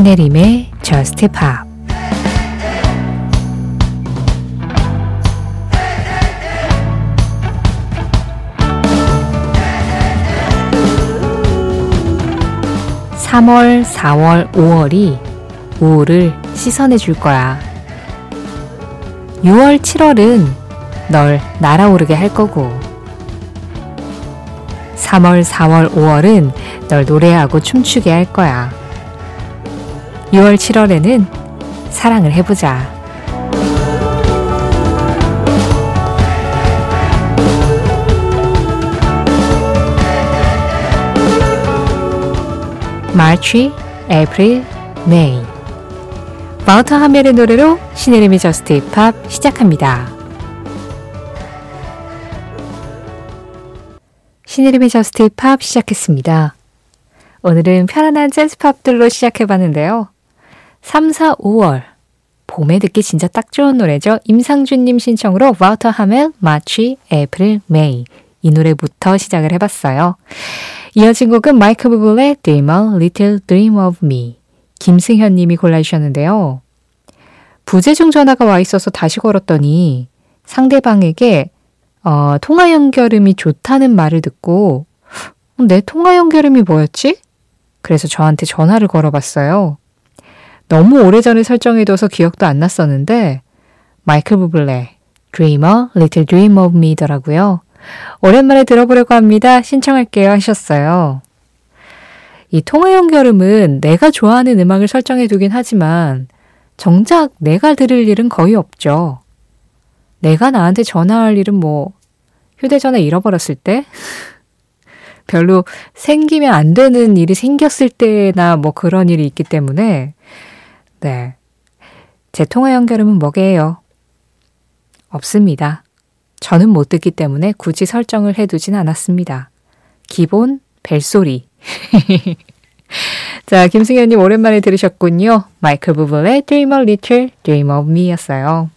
신혜림의 Just Pop. (3월) (4월) (5월이) 우울을 씻어내 줄 거야. (6월) (7월은) 널 날아오르게 할 거고. 3월, 4월, 5월은 널 노래하고 춤추게 할 거야. 6월, 7월에는 사랑을 해보자. March, April, May. 바우터 하멜의 노래로 신혜림의 Just Pop 시작합니다. 신혜림의 Just Pop 시작했습니다. 오늘은 편안한 재즈 팝들로 시작해봤는데요. 3, 4, 5월. 봄에 듣기 진짜 딱 좋은 노래죠. 임상준님 신청으로 바우터 하멜, March, April, May. 이 노래부터 시작을 해봤어요. 이어진 곡은 마이클 부블레의 Dream a Little Dream of Me. 김승현 님이 골라주셨는데요. 부재중 전화가 와 있어서 다시 걸었더니 상대방에게 어, 통화 연결음이 좋다는 말을 듣고 내 통화 연결음이 뭐였지? 그래서 저한테 전화를 걸어봤어요. 너무 오래전에 설정해둬서 기억도 안 났었는데 마이클 부블레 Dreamer, Little Dream of Me더라고요. 오랜만에 들어보려고 합니다. 신청할게요 하셨어요. 이 통화 연결음은 내가 좋아하는 음악을 설정해 두긴 하지만 정작 내가 들을 일은 거의 없죠. 내가 나한테 전화할 일은 뭐 휴대전화 잃어버렸을 때 별로 생기면 안 되는 일이 생겼을 때나 뭐 그런 일이 있기 때문에 네. 제 통화 연결음은 뭐게요? 없습니다. 저는 못 듣기 때문에 굳이 설정을 해두진 않았습니다. 기본 벨소리. 자, 김승현님 오랜만에 들으셨군요. 마이클 부블의 Dream a Little Dream of Me였어요.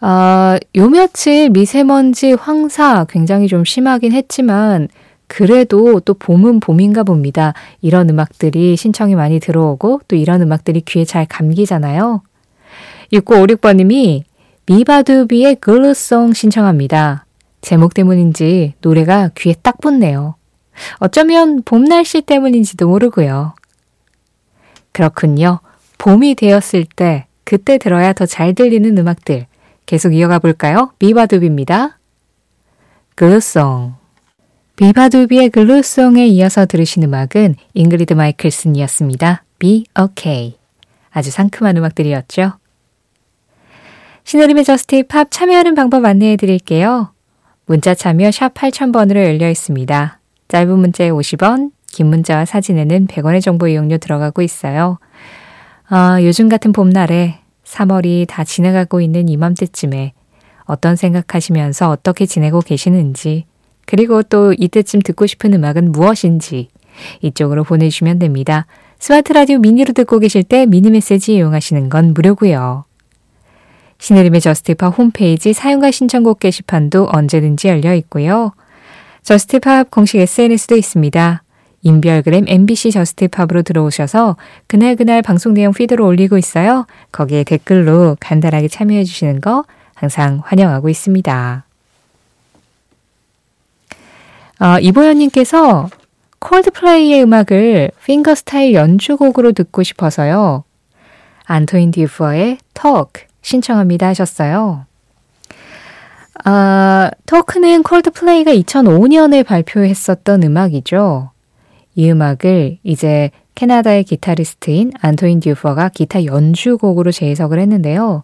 아, 요 며칠 미세먼지 황사 굉장히 좀 심하긴 했지만 그래도 또 봄은 봄인가 봅니다. 이런 음악들이 신청이 많이 들어오고 또 이런 음악들이 귀에 잘 감기잖아요. 6956번님이 미바두비의 글루송 신청합니다. 제목 때문인지 노래가 귀에 딱 붙네요. 어쩌면 봄 날씨 때문인지도 모르고요. 그렇군요. 봄이 되었을 때 그때 들어야 더 잘 들리는 음악들 계속 이어가 볼까요? 비바두비입니다. Glue Song 비바두비의 Glue Song에 이어서 들으신 음악은 잉그리드 마이클슨이었습니다. Be Okay. 아주 상큼한 음악들이었죠. 신혜림의 Just Pop 참여하는 방법 안내해 드릴게요. 문자 참여 샵 8000번으로 열려 있습니다. 짧은 문자에 50원, 긴 문자와 사진에는 100원의 정보 이용료 들어가고 있어요. 아, 요즘 같은 봄날에 3월이 다 지나가고 있는 이맘때쯤에 어떤 생각하시면서 어떻게 지내고 계시는지, 그리고 또 이때쯤 듣고 싶은 음악은 무엇인지 이쪽으로 보내주시면 됩니다. 스마트 라디오 미니로 듣고 계실 때 미니 메시지 이용하시는 건 무료고요. 신혜림의 Just Pop 홈페이지 사연과 신청곡 게시판도 언제든지 열려 있고요. Just Pop 공식 SNS도 있습니다. 인별그램 MBC Just Pop으로 들어오셔서 그날그날 방송 내용 feed로 올리고 있어요. 거기에 댓글로 간단하게 참여해 주시는 거 항상 환영하고 있습니다. 어, 이보현님께서 콜드플레이의 음악을 finger style 연주곡으로 듣고 싶어서요. 안토인 듀퍼의 Talk 신청합니다 하셨어요. 아, Talk는 콜드플레이가 2005년에 발표했었던 음악이죠. 이 음악을 이제 캐나다의 기타리스트인 안토인 듀퍼가 기타 연주곡으로 재해석을 했는데요.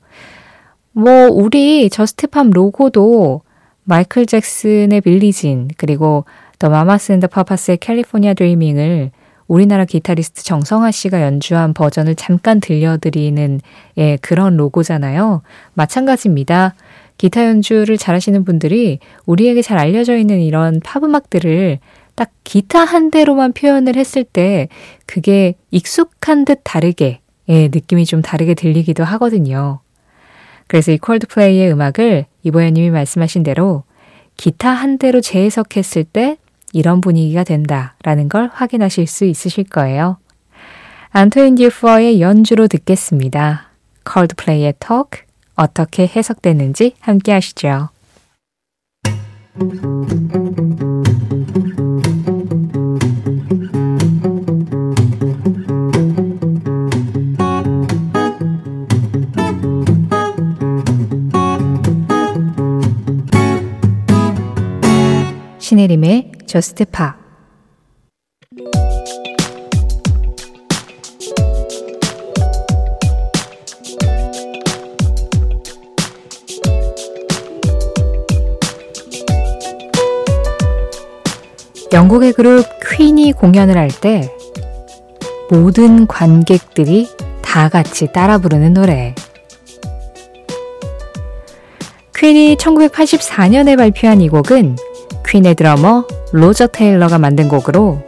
뭐 우리 Just Pop 로고도 마이클 잭슨의 Billie Jean 그리고 The Mamas and the Papas의 California Dreamin'을 우리나라 기타리스트 정성아 씨가 연주한 버전을 잠깐 들려드리는 예, 그런 로고잖아요. 마찬가지입니다. 기타 연주를 잘하시는 분들이 우리에게 잘 알려져 있는 이런 팝 음악들을 딱 기타 한 대로만 표현을 했을 때 그게 익숙한 듯 다르게 예, 느낌이 좀 다르게 들리기도 하거든요. 그래서 이 콜드플레이의 음악을 이보현님이 말씀하신 대로 기타 한 대로 재해석했을 때 이런 분위기가 된다라는 걸 확인하실 수 있으실 거예요. 안토인 듀퍼의 연주로 듣겠습니다. 컬드플레이의 Talk 어떻게 해석되는지 함께 하시죠. 신혜림의 저스트 파 영국의 그룹 퀸이 공연을 할 때 모든 관객들이 다 같이 따라 부르는 노래. 퀸이 1984년에 발표한 이 곡은 퀸의 드러머 로저 테일러가 만든 곡으로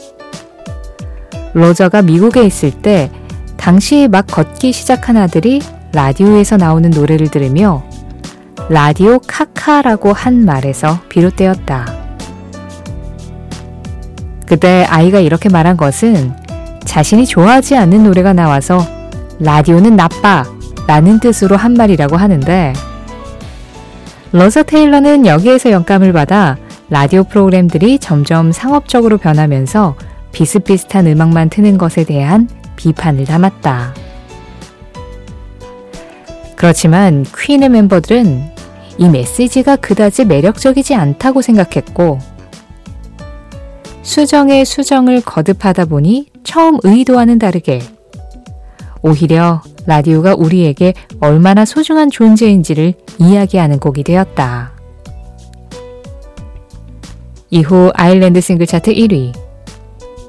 로저가 미국에 있을 때 당시 막 걷기 시작한 아들이 라디오에서 나오는 노래를 들으며 라디오 카카라고 한 말에서 비롯되었다. 그때 아이가 이렇게 말한 것은 자신이 좋아하지 않는 노래가 나와서 라디오는 나빠 라는 뜻으로 한 말이라고 하는데 러서 테일러는 여기에서 영감을 받아 라디오 프로그램들이 점점 상업적으로 변하면서 비슷비슷한 음악만 트는 것에 대한 비판을 담았다. 그렇지만 퀸의 멤버들은 이 메시지가 그다지 매력적이지 않다고 생각했고 수정의 수정을 거듭하다 보니 처음 의도와는 다르게 오히려 라디오가 우리에게 얼마나 소중한 존재인지를 이야기하는 곡이 되었다. 이후 아일랜드 싱글 차트 1위,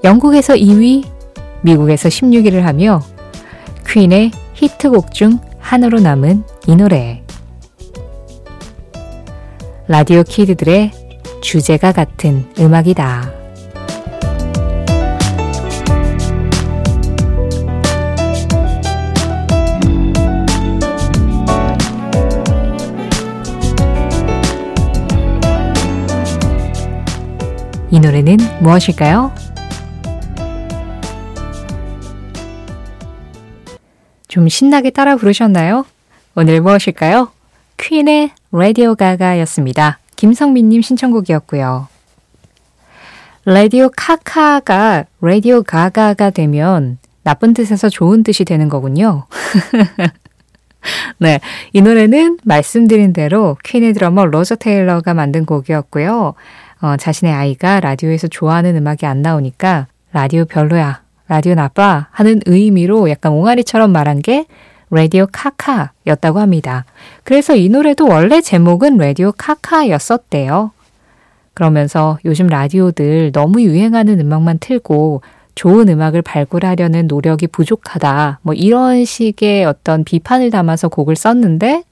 영국에서 2위, 미국에서 16위를 하며 퀸의 히트곡 중 하나로 남은 이 노래. 라디오 키드들의 주제가 같은 음악이다. 이 노래는 무엇일까요? 좀 신나게 따라 부르셨나요? 오늘 무엇일까요? 퀸의 라디오 가가였습니다. 김성민님 신청곡이었고요. 라디오 카카가 라디오 가가가 되면 나쁜 뜻에서 좋은 뜻이 되는 거군요. 네. 이 노래는 말씀드린 대로 퀸의 드러머 로저 테일러가 만든 곡이었고요. 어, 자신의 아이가 라디오에서 좋아하는 음악이 안 나오니까 라디오 별로야, 라디오 나빠 하는 의미로 약간 옹알이처럼 말한 게 라디오 카카였다고 합니다. 그래서 이 노래도 원래 제목은 라디오 카카였었대요. 그러면서 요즘 라디오들 너무 유행하는 음악만 틀고 좋은 음악을 발굴하려는 노력이 부족하다. 뭐 이런 식의 어떤 비판을 담아서 곡을 썼는데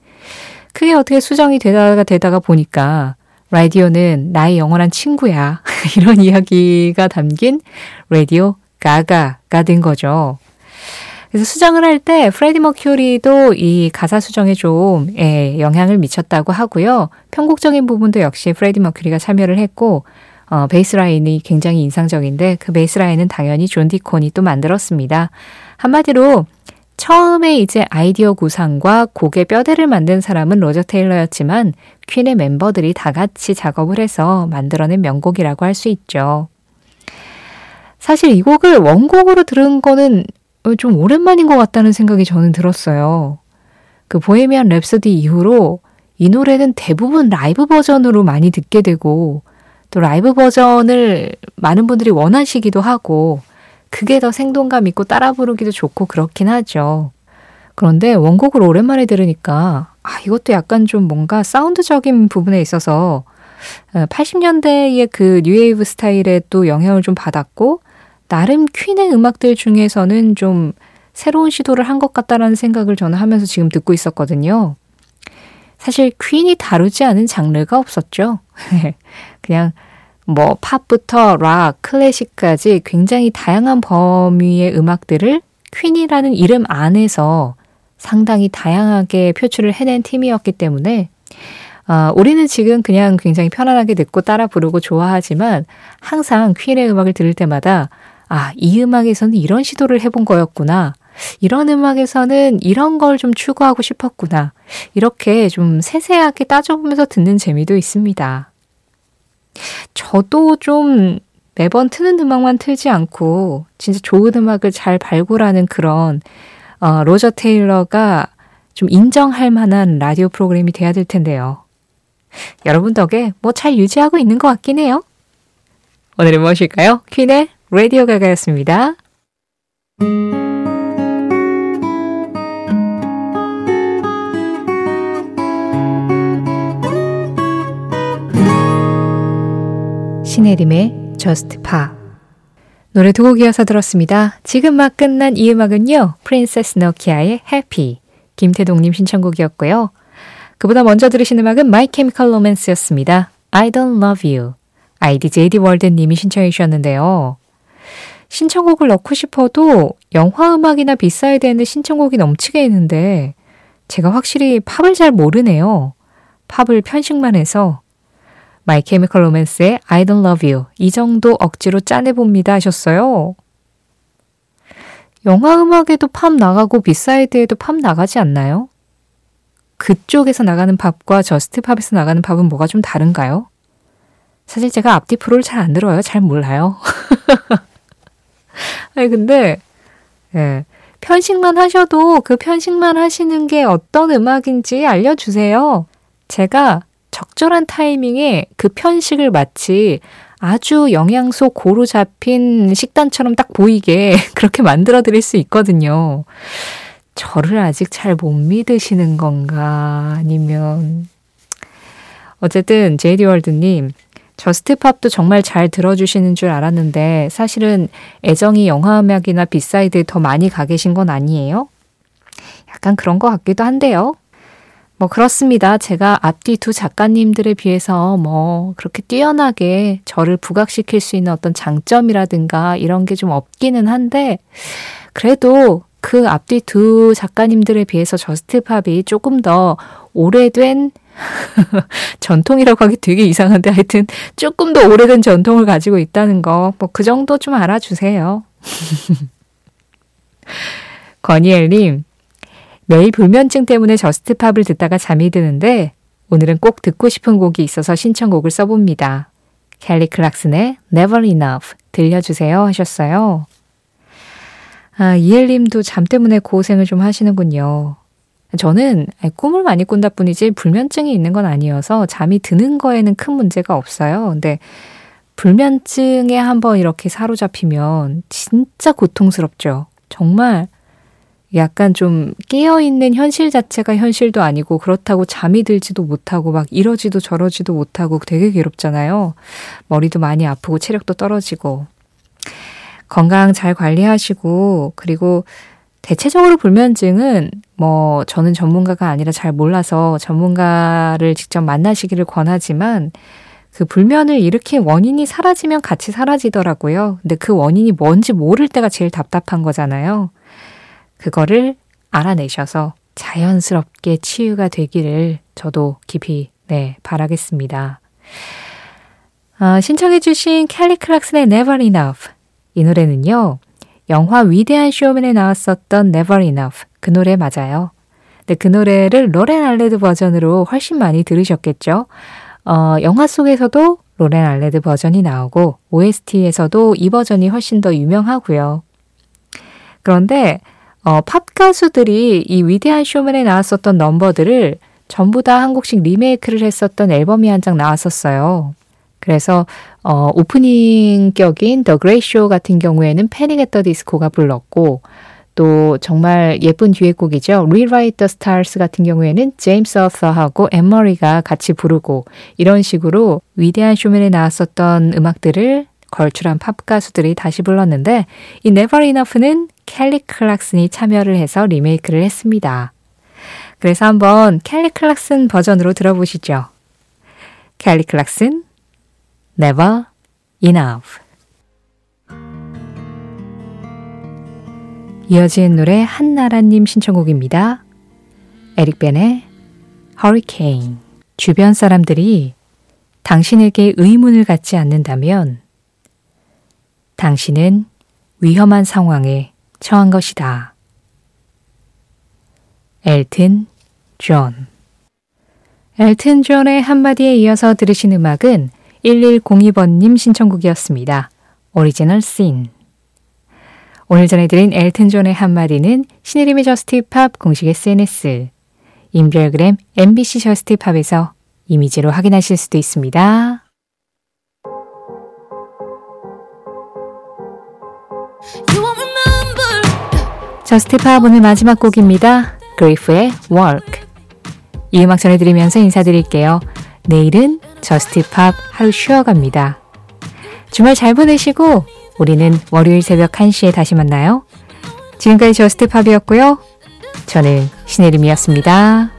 그게 어떻게 수정이 되다가 되다가 보니까 라디오는 나의 영원한 친구야. 이런 이야기가 담긴 라디오 가가가 된 거죠. 그래서 수정을 할 때 프레디 머큐리도 이 가사 수정에 좀 예, 영향을 미쳤다고 하고요. 편곡적인 부분도 역시 프레디 머큐리가 참여를 했고 어, 베이스 라인이 굉장히 인상적인데 그 베이스 라인은 당연히 존 디콘이 또 만들었습니다. 한마디로 처음에 이제 아이디어 구상과 곡의 뼈대를 만든 사람은 로저 테일러였지만 퀸의 멤버들이 다 같이 작업을 해서 만들어낸 명곡이라고 할 수 있죠. 사실 이 곡을 원곡으로 들은 거는 좀 오랜만인 것 같다는 생각이 저는 들었어요. 그 보헤미안 랩소디 이후로 이 노래는 대부분 라이브 버전으로 많이 듣게 되고 또 라이브 버전을 많은 분들이 원하시기도 하고 그게 더 생동감 있고 따라 부르기도 좋고 그렇긴 하죠. 그런데 원곡을 오랜만에 들으니까 아, 이것도 약간 좀 뭔가 사운드적인 부분에 있어서 80년대의 어, 그 뉴웨이브 스타일에 또 영향을 좀 받았고 나름 퀸의 음악들 중에서는 좀 새로운 시도를 한 것 같다라는 생각을 저는 하면서 지금 듣고 있었거든요. 사실 퀸이 다루지 않은 장르가 없었죠. 그냥 뭐 팝부터 락, 클래식까지 굉장히 다양한 범위의 음악들을 퀸이라는 이름 안에서 상당히 다양하게 표출을 해낸 팀이었기 때문에 어, 우리는 지금 그냥 굉장히 편안하게 듣고 따라 부르고 좋아하지만 항상 퀸의 음악을 들을 때마다 아, 이 음악에서는 이런 시도를 해본 거였구나. 이런 음악에서는 이런 걸 좀 추구하고 싶었구나. 이렇게 좀 세세하게 따져보면서 듣는 재미도 있습니다. 저도 좀 매번 트는 음악만 틀지 않고 진짜 좋은 음악을 잘 발굴하는 그런 어, 로저 테일러가 좀 인정할 만한 라디오 프로그램이 돼야 될 텐데요. 여러분 덕에 뭐 잘 유지하고 있는 것 같긴 해요. 오늘은 무엇일까요? 퀸의 라디오 가가였습니다. 신혜림의 Just Pa 노래 두 곡 이어서 들었습니다. 지금 막 끝난 이 음악은요. 프린세스 너키아의 Happy 김태동님 신청곡이었고요. 그보다 먼저 들으신 음악은 My Chemical Romance였습니다. I Don't Love You IDJD 월드님이 신청해 주셨는데요. 신청곡을 넣고 싶어도 영화 음악이나 비사이드에는 신청곡이 넘치게 있는데 제가 확실히 팝을 잘 모르네요. 팝을 편식만 해서 마이 케미컬 로맨스의 I don't love you 이 정도 억지로 짜내봅니다 하셨어요. 영화 음악에도 팝 나가고 비사이드에도 팝 나가지 않나요? 그쪽에서 나가는 팝과 저스트 팝에서 나가는 팝은 뭐가 좀 다른가요? 사실 제가 앞뒤 프로를 잘 안 들어요. 잘 몰라요. 아니 근데 예. 편식만 하셔도 그 편식만 하시는 게 어떤 음악인지 알려주세요. 제가 적절한 타이밍에 그 편식을 마치 아주 영양소 고루 잡힌 식단처럼 딱 보이게 그렇게 만들어 드릴 수 있거든요. 저를 아직 잘 못 믿으시는 건가? 아니면. 어쨌든, 제이디 월드님, 저스트팝도 정말 잘 들어주시는 줄 알았는데, 사실은 애정이 영화음악이나 비사이드에 더 많이 가 계신 건 아니에요? 약간 그런 것 같기도 한데요. 뭐 그렇습니다. 제가 앞뒤 두 작가님들에 비해서 뭐 그렇게 뛰어나게 저를 부각시킬 수 있는 어떤 장점이라든가 이런 게 좀 없기는 한데 그래도 그 앞뒤 두 작가님들에 비해서 저스트팝이 조금 더 오래된 전통이라고 하기 되게 이상한데 하여튼 조금 더 오래된 전통을 가지고 있다는 거 뭐 그 정도 좀 알아주세요. 권희엘님, 매일 불면증 때문에 저스트팝을 듣다가 잠이 드는데 오늘은 꼭 듣고 싶은 곡이 있어서 신청곡을 써봅니다. 캘리 클락슨의 Never Enough 들려주세요 하셨어요. 아, 이엘님도 잠 때문에 고생을 좀 하시는군요. 저는 꿈을 많이 꾼다 뿐이지 불면증이 있는 건 아니어서 잠이 드는 거에는 큰 문제가 없어요. 근데 불면증에 한번 이렇게 사로잡히면 진짜 고통스럽죠. 정말 약간 좀 깨어있는 현실 자체가 현실도 아니고 그렇다고 잠이 들지도 못하고 막 이러지도 저러지도 못하고 되게 괴롭잖아요. 머리도 많이 아프고 체력도 떨어지고. 건강 잘 관리하시고 그리고 대체적으로 불면증은 뭐 저는 전문가가 아니라 잘 몰라서 전문가를 직접 만나시기를 권하지만 그 불면을 일으킨 원인이 사라지면 같이 사라지더라고요. 근데 그 원인이 뭔지 모를 때가 제일 답답한 거잖아요. 그거를 알아내셔서 자연스럽게 치유가 되기를 저도 깊이 네, 바라겠습니다. 아, 신청해주신 캘리 클락슨의 Never Enough. 이 노래는요, 영화 위대한 쇼맨에 나왔었던 Never Enough. 그 노래 맞아요. 근데 그 노래를 로렌 알레드 버전으로 훨씬 많이 들으셨겠죠? 어, 영화 속에서도 로렌 알레드 버전이 나오고, OST에서도 이 버전이 훨씬 더 유명하고요. 그런데 어, 팝 가수들이 이 위대한 쇼맨에 나왔었던 넘버들을 전부 다 한 곡씩 리메이크를 했었던 앨범이 한 장 나왔었어요. 그래서 어, 오프닝 격인 The Great Show 같은 경우에는 패닉 앳더 디스코가 불렀고 또 정말 예쁜 듀엣곡이죠. Rewrite the Stars 같은 경우에는 제임스 어서하고 엠머리가 같이 부르고 이런 식으로 위대한 쇼맨에 나왔었던 음악들을 걸출한 팝 가수들이 다시 불렀는데 이 Never Enough는 캘리 클락슨이 참여를 해서 리메이크를 했습니다. 그래서 한번 캘리 클락슨 버전으로 들어보시죠. 캘리 클락슨 Never Enough 이어진 노래 한나라님 신청곡입니다. 에릭 벤의 Hurricane 주변 사람들이 당신에게 의문을 갖지 않는다면 당신은 위험한 상황에 처한 것이다. 엘튼 존 엘튼 존의 한마디에 이어서 들으신 음악은 1102번님 신청곡이었습니다. Original Sin 오늘 전해드린 엘튼 존의 한마디는 신혜림의 저스트팝 공식 SNS, 인별그램 MBC 저스트팝에서 이미지로 확인하실 수도 있습니다. 저스티팝 오늘 마지막 곡입니다. 그리프의 Work. 이 음악 전해드리면서 인사드릴게요. 내일은 저스티팝 하루 쉬어갑니다. 주말 잘 보내시고 우리는 월요일 새벽 1시에 다시 만나요. 지금까지 저스트팝이었고요. 저는 신혜림이었습니다.